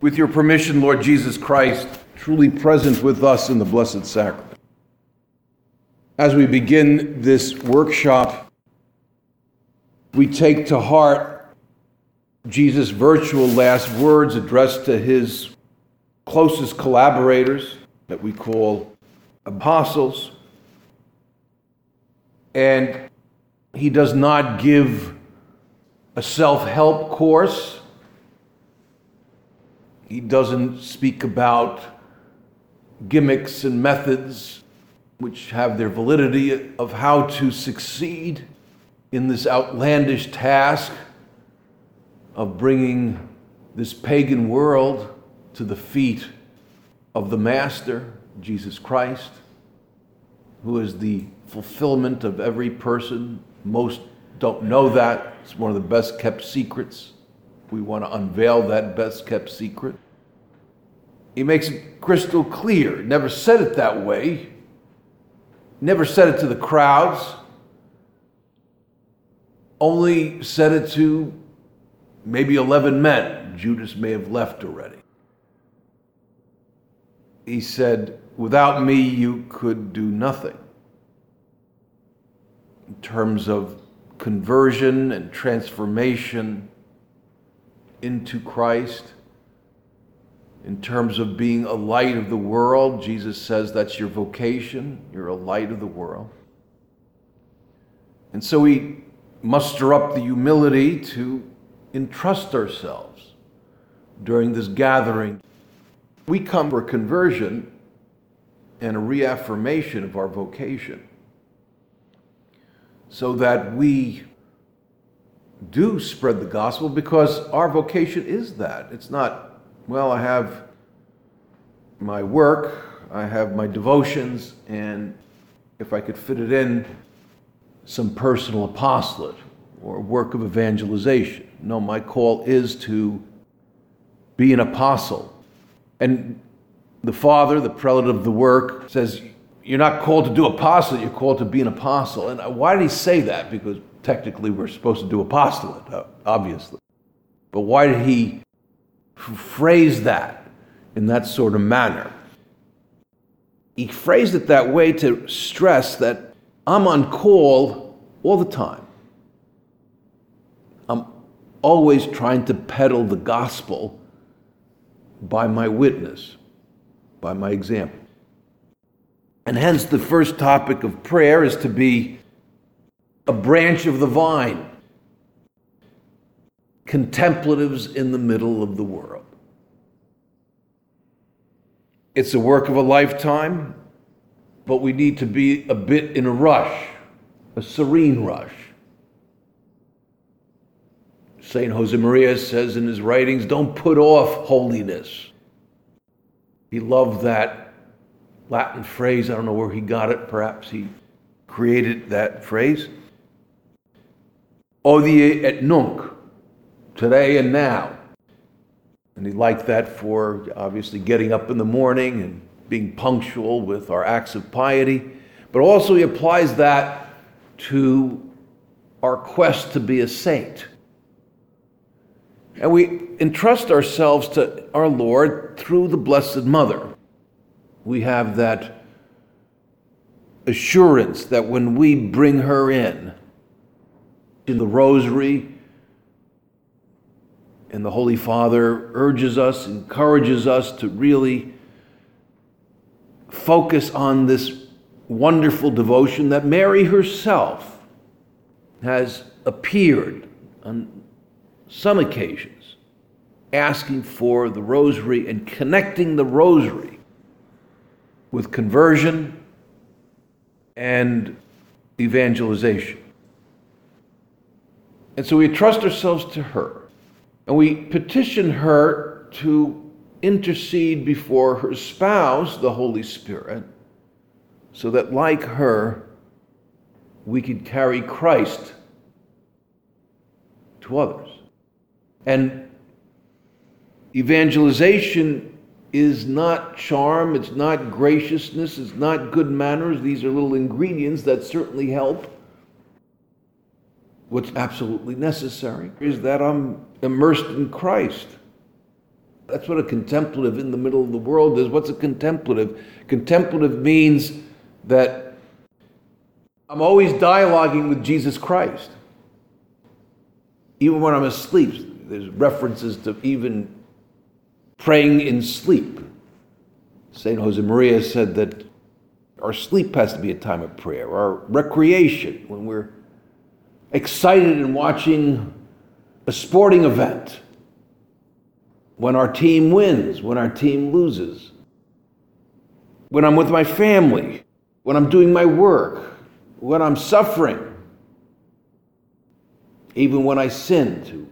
With your permission, Lord Jesus Christ, truly present with us in the Blessed Sacrament. As we begin this workshop, we take to heart Jesus' virtual last words addressed to his closest collaborators that we call apostles. And he does not give a self help course. He doesn't speak about gimmicks and methods which have their validity of how to succeed in this outlandish task of bringing this pagan world to the feet of the Master, Jesus Christ, who is the fulfillment of every person. Most don't know that. It's one of the best kept secrets. We want to unveil that best kept secret. He makes it crystal clear. Never said it that way. Never said it to the crowds. Only said it to maybe 11 men. Judas may have left already. He said, Without me, you could do nothing. In terms of conversion and transformation into Christ, in terms of being a light of the world, Jesus says that's your vocation. You're a light of the world. And so we muster up the humility to entrust ourselves during this gathering. We come for conversion and a reaffirmation of our vocation so that we do spread the gospel because our vocation is that. It's not, well, I have my work, I have my devotions, and if I could fit it in, some personal apostolate or work of evangelization. No, my call is to be an apostle. And the father, the prelate of the work, says, You're not called to do apostle, you're called to be an apostle. And why did he say that? Because technically we're supposed to do apostolate, uh, obviously. But why did he phrase that in that sort of manner? He phrased it that way to stress that I'm on call all the time I'm always trying to peddle the gospel by my witness, by my example. And hence, the first topic of prayer is to be a branch of the vine, contemplatives in the middle of the world. It's a work of a lifetime, but we need to be a bit in a rush, a serene rush. St. Josemaria says in his writings, don't put off holiness. He loved that Latin phrase. I don't know where he got it. Perhaps he created that phrase. Hodie et nunc, today and now. And he liked that for obviously getting up in the morning and being punctual with our acts of piety. But also, he applies that to our quest to be a saint. And we entrust ourselves to our Lord through the Blessed Mother. We have that assurance that when we bring her in, in the rosary, and the Holy Father urges us, encourages us to really focus on this wonderful devotion that Mary herself has appeared on some occasions, asking for the rosary and connecting the rosary with conversion and evangelization. And so we trust ourselves to her. And we petition her to intercede before her spouse, the Holy Spirit, so that like her, we could carry Christ to others. And evangelization is not charm, it's not graciousness, it's not good manners. These are little ingredients that certainly help. What's absolutely necessary is that I'm immersed in Christ. That's what a contemplative in the middle of the world is. What's a contemplative? Contemplative means that I'm always dialoguing with Jesus Christ. Even when I'm asleep, there's references to even praying in sleep. St. Josemaria said that our sleep has to be a time of prayer, our recreation, when we're excited in watching a sporting event, when our team wins, when our team loses, when I'm with my family, when I'm doing my work, when I'm suffering, even when I sin, to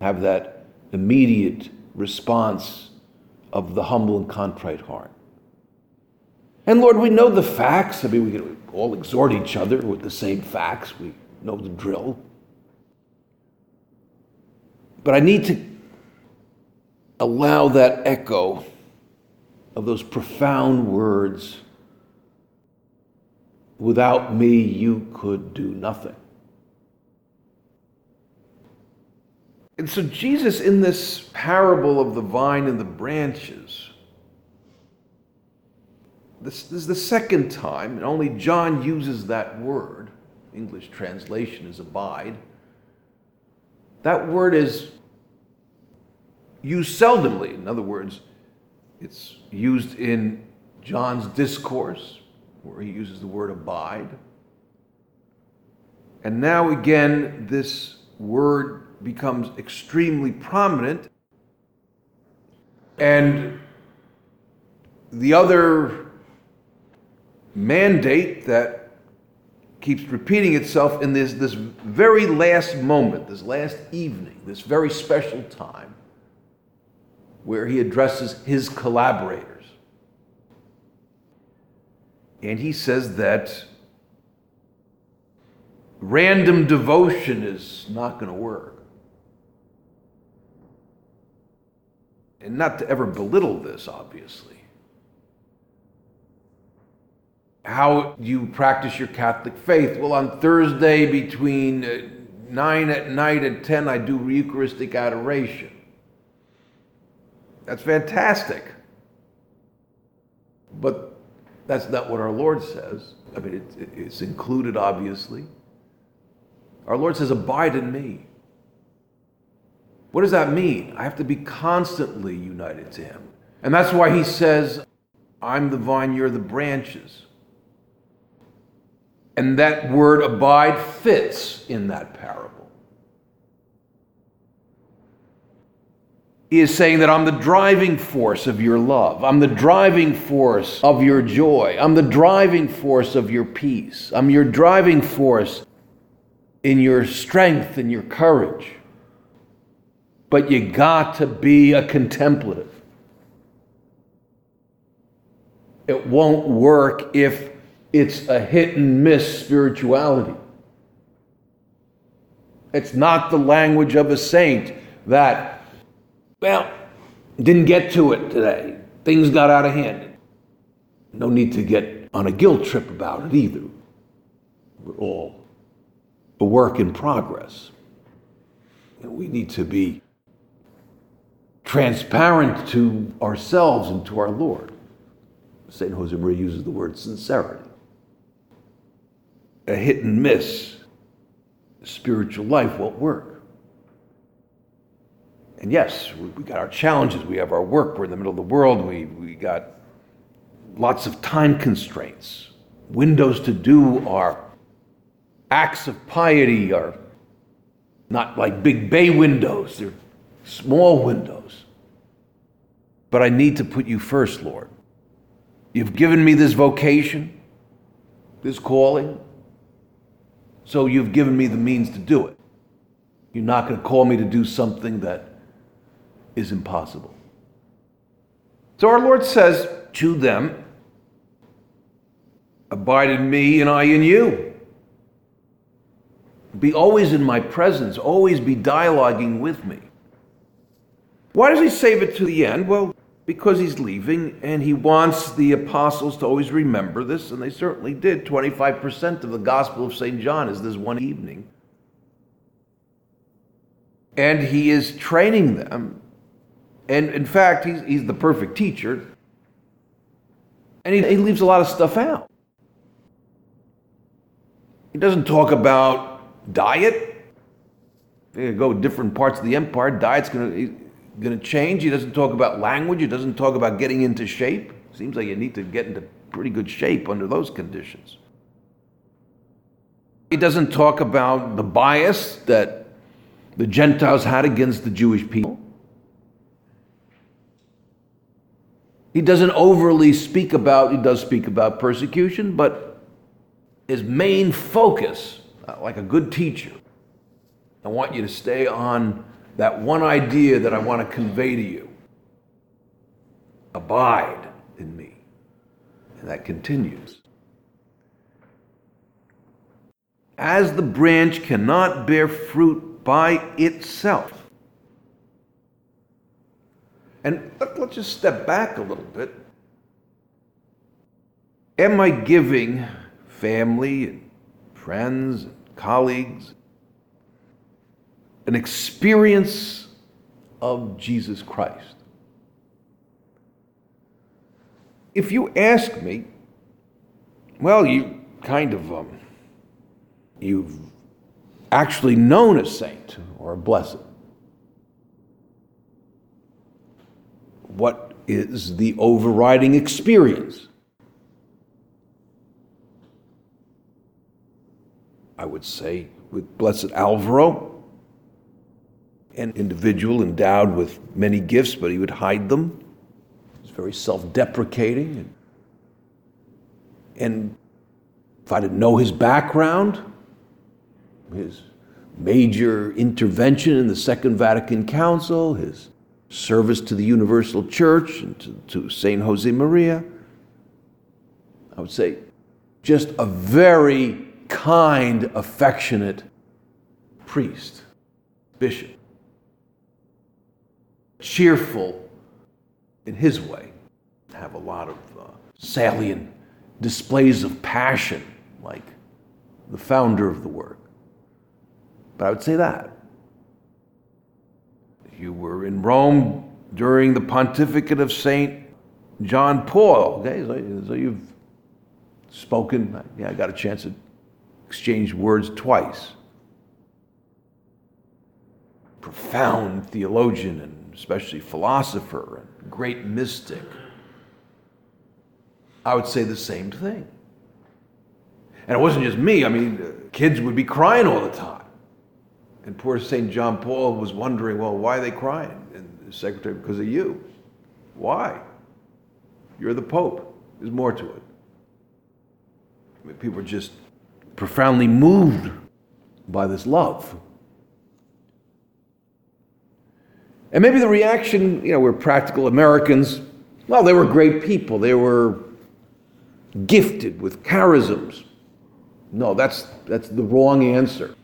have that immediate response of the humble and contrite heart. And Lord, we know the facts. I mean, we can all exhort each other with the same facts. We know the drill. But I need to allow that echo of those profound words without me, you could do nothing. And so, Jesus, in this parable of the vine and the branches, this, this is the second time, and only John uses that word. English translation is abide. That word is used seldomly. In other words, it's used in John's discourse, where he uses the word abide. And now again, this word becomes extremely prominent. And the other mandate that keeps repeating itself in this, this very last moment, this last evening, this very special time, where he addresses his collaborators. And he says that random devotion is not going to work. and not to ever belittle this, obviously. How you practice your Catholic faith? Well, on Thursday between uh, 9 at night and 10, I do Eucharistic adoration. That's fantastic. But that's not what our Lord says. I mean, it, it's included, obviously. Our Lord says, Abide in me. What does that mean? I have to be constantly united to Him. And that's why He says, I'm the vine, you're the branches. And that word abide fits in that parable. He is saying that I'm the driving force of your love. I'm the driving force of your joy. I'm the driving force of your peace. I'm your driving force in your strength and your courage but you got to be a contemplative. It won't work if it's a hit and miss spirituality. It's not the language of a saint that, well, didn't get to it today. Things got out of hand. No need to get on a guilt trip about it either. We're all a work in progress. And we need to be transparent to ourselves and to our Lord. St. Josemaria uses the word sincerity. A hit and miss spiritual life won't work. And yes, we got our challenges, we have our work, we're in the middle of the world, we, we got lots of time constraints. Windows to do our acts of piety are not like big bay windows, they're small windows. But I need to put you first, Lord. You've given me this vocation, this calling, so you've given me the means to do it. You're not going to call me to do something that is impossible. So our Lord says to them, Abide in me and I in you. Be always in my presence, always be dialoguing with me. Why does he save it to the end? Well, because he's leaving and he wants the apostles to always remember this, and they certainly did. 25% of the Gospel of St. John is this one evening. And he is training them. And in fact, he's, he's the perfect teacher. And he, he leaves a lot of stuff out. He doesn't talk about diet. You go different parts of the empire. Diet's going to going to change. He doesn't talk about language. He doesn't talk about getting into shape. Seems like you need to get into pretty good shape under those conditions. He doesn't talk about the bias that the Gentiles had against the Jewish people. He doesn't overly speak about, he does speak about persecution, but his main focus, like a good teacher, I want you to stay on that one idea that I want to convey to you. Abide in me. And that continues. As the branch cannot bear fruit by itself. And let's just step back a little bit. Am I giving family and friends and colleagues an experience of Jesus Christ. If you ask me, well, you kind of, um, you've actually known a saint or a blessed. What is the overriding experience? I would say with Blessed Alvaro, an individual endowed with many gifts, but he would hide them. He was very self deprecating. And, if I didn't know his background, his major intervention in the Second Vatican Council, his service to the Universal Church and to, to St. Josemaria, I would say just a very kind, affectionate priest, bishop cheerful in his way, have a lot of uh, salient displays of passion, like the founder of the work. But I would say that. You were in Rome during the pontificate of St. John Paul. Okay, so, so you've spoken. Yeah, I got a chance to exchange words twice. Profound theologian and especially philosopher and great mystic, I would say the same thing. And it wasn't just me, I mean, kids would be crying all the time. And poor St. John Paul was wondering, well, why are they crying? And the secretary, because of you. Why? You're the Pope. There's more to it. I mean, people are just profoundly moved by this love. And maybe the reaction, you know, we're practical Americans. Well, they were great people. They were gifted with charisms. No, that's, that's the wrong answer.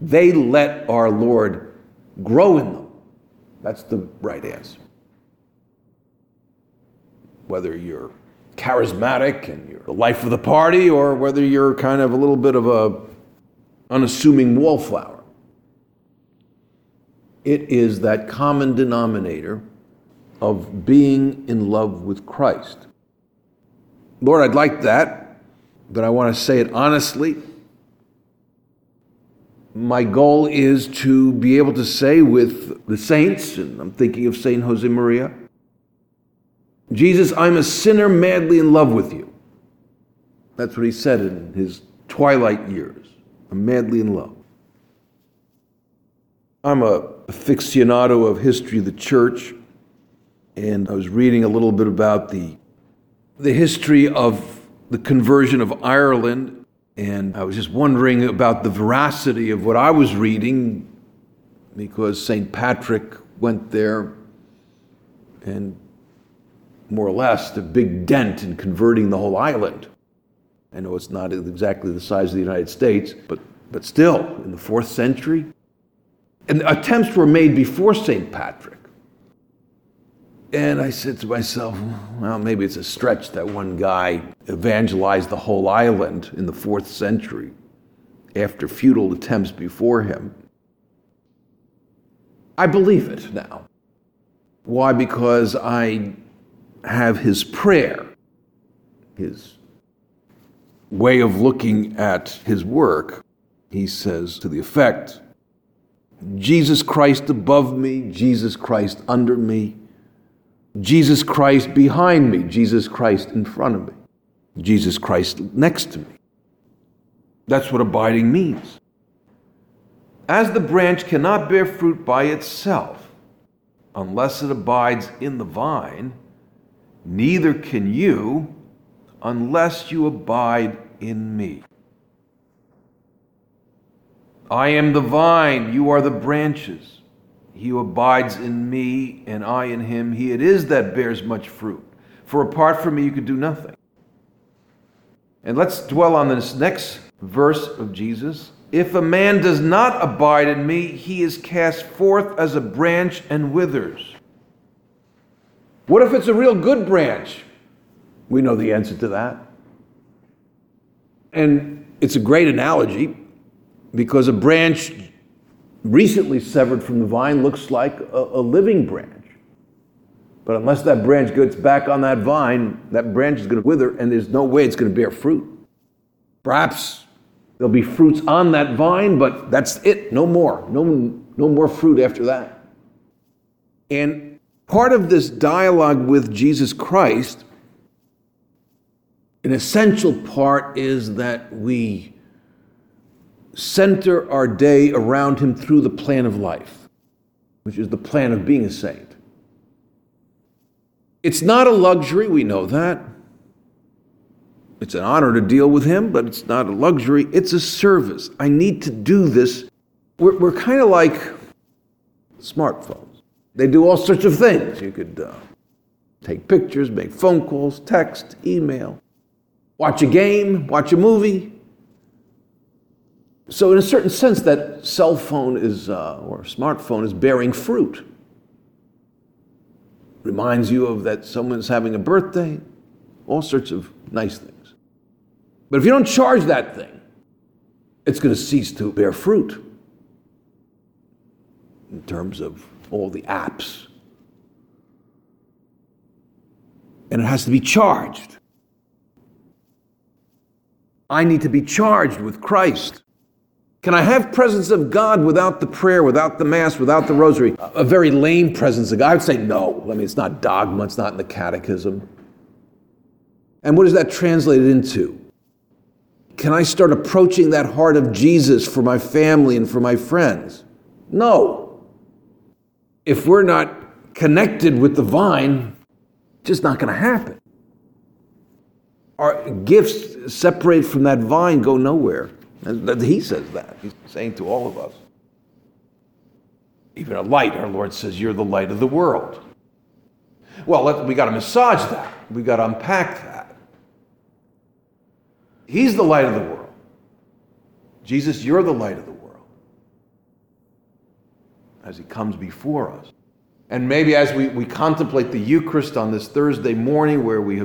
They let our Lord grow in them. That's the right answer. Whether you're charismatic and you're the life of the party, or whether you're kind of a little bit of a unassuming wallflower. It is that common denominator of being in love with Christ. Lord, I'd like that, but I want to say it honestly. My goal is to be able to say with the saints, and I'm thinking of Saint Josemaria, Jesus, I'm a sinner madly in love with you. That's what he said in his twilight years. I'm madly in love. I'm a aficionado of history of the church, and I was reading a little bit about the, the history of the conversion of Ireland, and I was just wondering about the veracity of what I was reading because St. Patrick went there and more or less the big dent in converting the whole island. I know it's not exactly the size of the United States, but, but still, in the fourth century. And attempts were made before St. Patrick. And I said to myself, well, maybe it's a stretch that one guy evangelized the whole island in the fourth century after futile attempts before him. I believe it now. Why? Because I have his prayer, his way of looking at his work. He says to the effect Jesus Christ above me, Jesus Christ under me, Jesus Christ behind me, Jesus Christ in front of me, Jesus Christ next to me. That's what abiding means. As the branch cannot bear fruit by itself unless it abides in the vine, neither can you unless you abide in me. I am the vine, you are the branches. He who abides in me and I in him, he it is that bears much fruit. For apart from me, you could do nothing. And let's dwell on this next verse of Jesus. If a man does not abide in me, he is cast forth as a branch and withers. What if it's a real good branch? We know the answer to that. And it's a great analogy because a branch recently severed from the vine looks like a, a, living branch. But unless that branch gets back on that vine, that branch is going to wither and there's no way it's going to bear fruit. Perhaps there'll be fruits on that vine, but that's it, no more. No, no more fruit after that. And part of this dialogue with Jesus Christ an essential part is that we center our day around Him through the plan of life, which is the plan of being a saint. It's not a luxury, we know that. It's an honor to deal with Him, but it's not a luxury, it's a service. I need to do this. We're, we're kind of like smartphones, they do all sorts of things. You could uh, take pictures, make phone calls, text, email watch a game, watch a movie. So, in a certain sense, that cell phone is, uh, or smartphone is bearing fruit. Reminds you of that someone's having a birthday, all sorts of nice things. But if you don't charge that thing, it's going to cease to bear fruit in terms of all the apps. And it has to be charged. I need to be charged with Christ. Can I have presence of God without the prayer, without the Mass, without the Rosary? A very lame presence of God. I would say no. I mean, it's not dogma, it's not in the catechism. And what is that translated into? Can I start approaching that heart of Jesus for my family and for my friends? No. If we're not connected with the vine, just not going to happen our gifts separated from that vine go nowhere. And he says that. He's saying to all of us. Even a light, our Lord says, You're the light of the world. Well, let, we got to massage that. We got to unpack that. He's the light of the world. Jesus, you're the light of the world. As he comes before us. And maybe as we, we contemplate the Eucharist on this Thursday morning, where we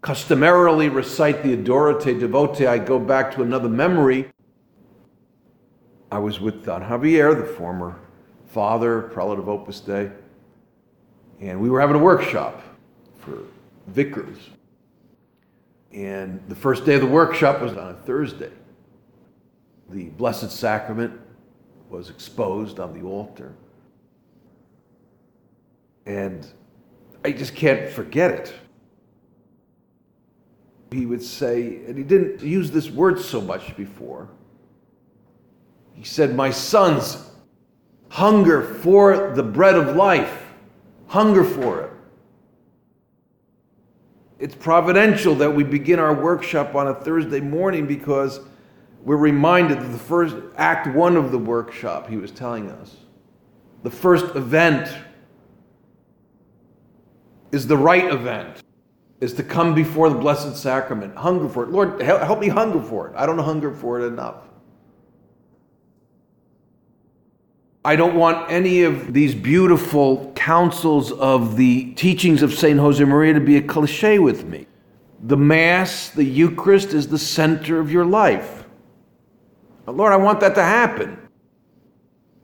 customarily recite the Adoro Te Devote, I go back to another memory. I was with Don Javier, the former father, prelate of Opus Dei, and we were having a workshop for vicars. And the first day of the workshop was on a Thursday. The Blessed Sacrament was exposed on the altar. And I just can't forget it he would say, and he didn't use this word so much before. He said, My sons, hunger for the bread of life, hunger for it. It's providential that we begin our workshop on a Thursday morning because we're reminded of the first act one of the workshop he was telling us The first event is the right event, is to come before the Blessed Sacrament, hunger for it. Lord, help me hunger for it. I don't hunger for it enough. I don't want any of these beautiful counsels of the teachings of St. Josemaria to be a cliche with me. The Mass, the Eucharist, is the center of your life. Lord, I want that to happen.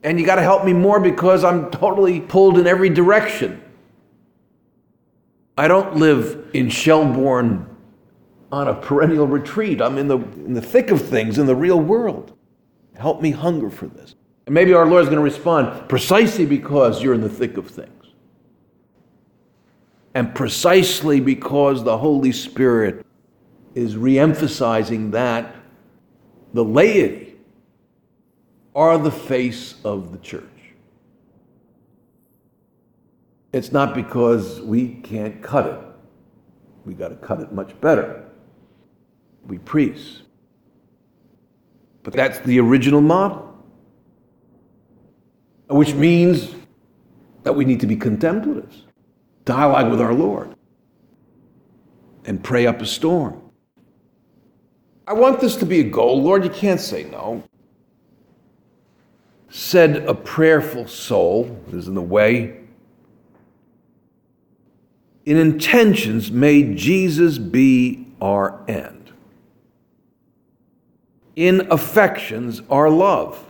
And you got to help me more because I'm totally pulled in every direction. I don't live in Shellbourne on a perennial retreat. I'm in the, in the thick of things, in the real world. Help me hunger for this. And maybe our Lord is going to respond precisely because you're in the thick of things. And precisely because the Holy Spirit is reemphasizing that the laity are the face of the church. It's not because we can't cut it. We got to cut it much better. We priests. But that's the original model which means that we need to be contemplatives, dialogue with our Lord, and pray up a storm. I want this to be a goal. Lord, you can't say no. Said a prayerful soul, is in the way. In intentions, may Jesus be our end. In affections, our love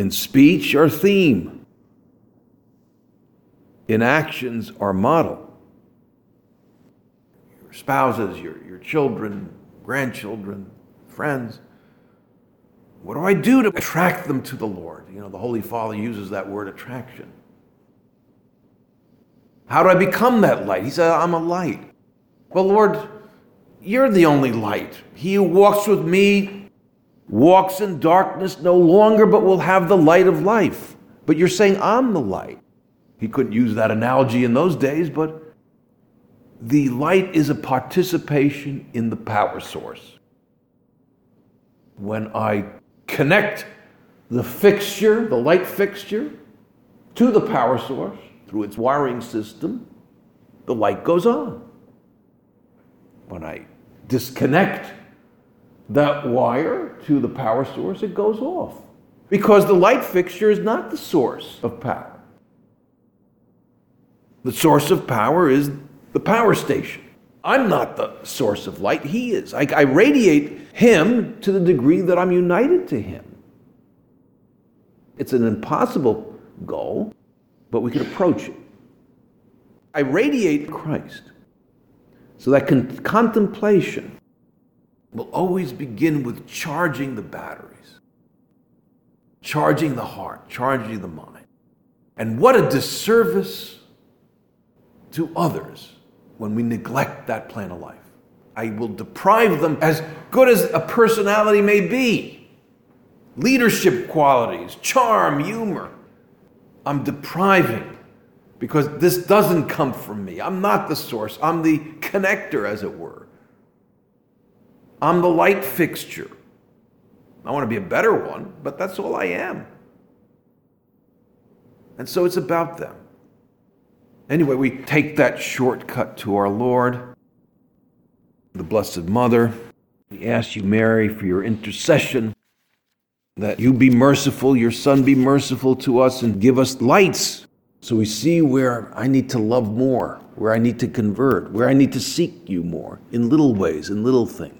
in speech, our theme. In actions, our model. Your spouses, your, your children, grandchildren, friends. What do I do to attract them to the Lord? You know, the Holy Father uses that word attraction. How do I become that light? He said, I'm a light. Well, Lord, you're the only light. He who walks with me walks in darkness no longer, but will have the light of life. But you're saying, I'm the light. He couldn't use that analogy in those days, but the light is a participation in the power source. When I connect the fixture, the light fixture, to the power source through its wiring system, the light goes on. When I disconnect that wire to the power source, it goes off. Because the light fixture is not the source of power. The source of power is the power station. I'm not the source of light, He is. I, I radiate Him to the degree that I'm united to Him. It's an impossible goal, but we can approach it. I radiate Christ. So that con- contemplation will always begin with charging the batteries, charging the heart, charging the mind. And what a disservice to others when we neglect that plan of life. I will deprive them, as good as a personality may be, leadership qualities, charm, humor. I'm depriving because this doesn't come from me. I'm not the source, I'm the connector, as it were. I'm the light fixture. I want to be a better one, but that's all I am. And so it's about them. Anyway, we take that shortcut to our Lord, the Blessed Mother. We ask you, Mary, for your intercession, that you be merciful, your Son be merciful to us, and give us lights so we see where I need to love more, where I need to convert, where I need to seek you more, in little ways, in little things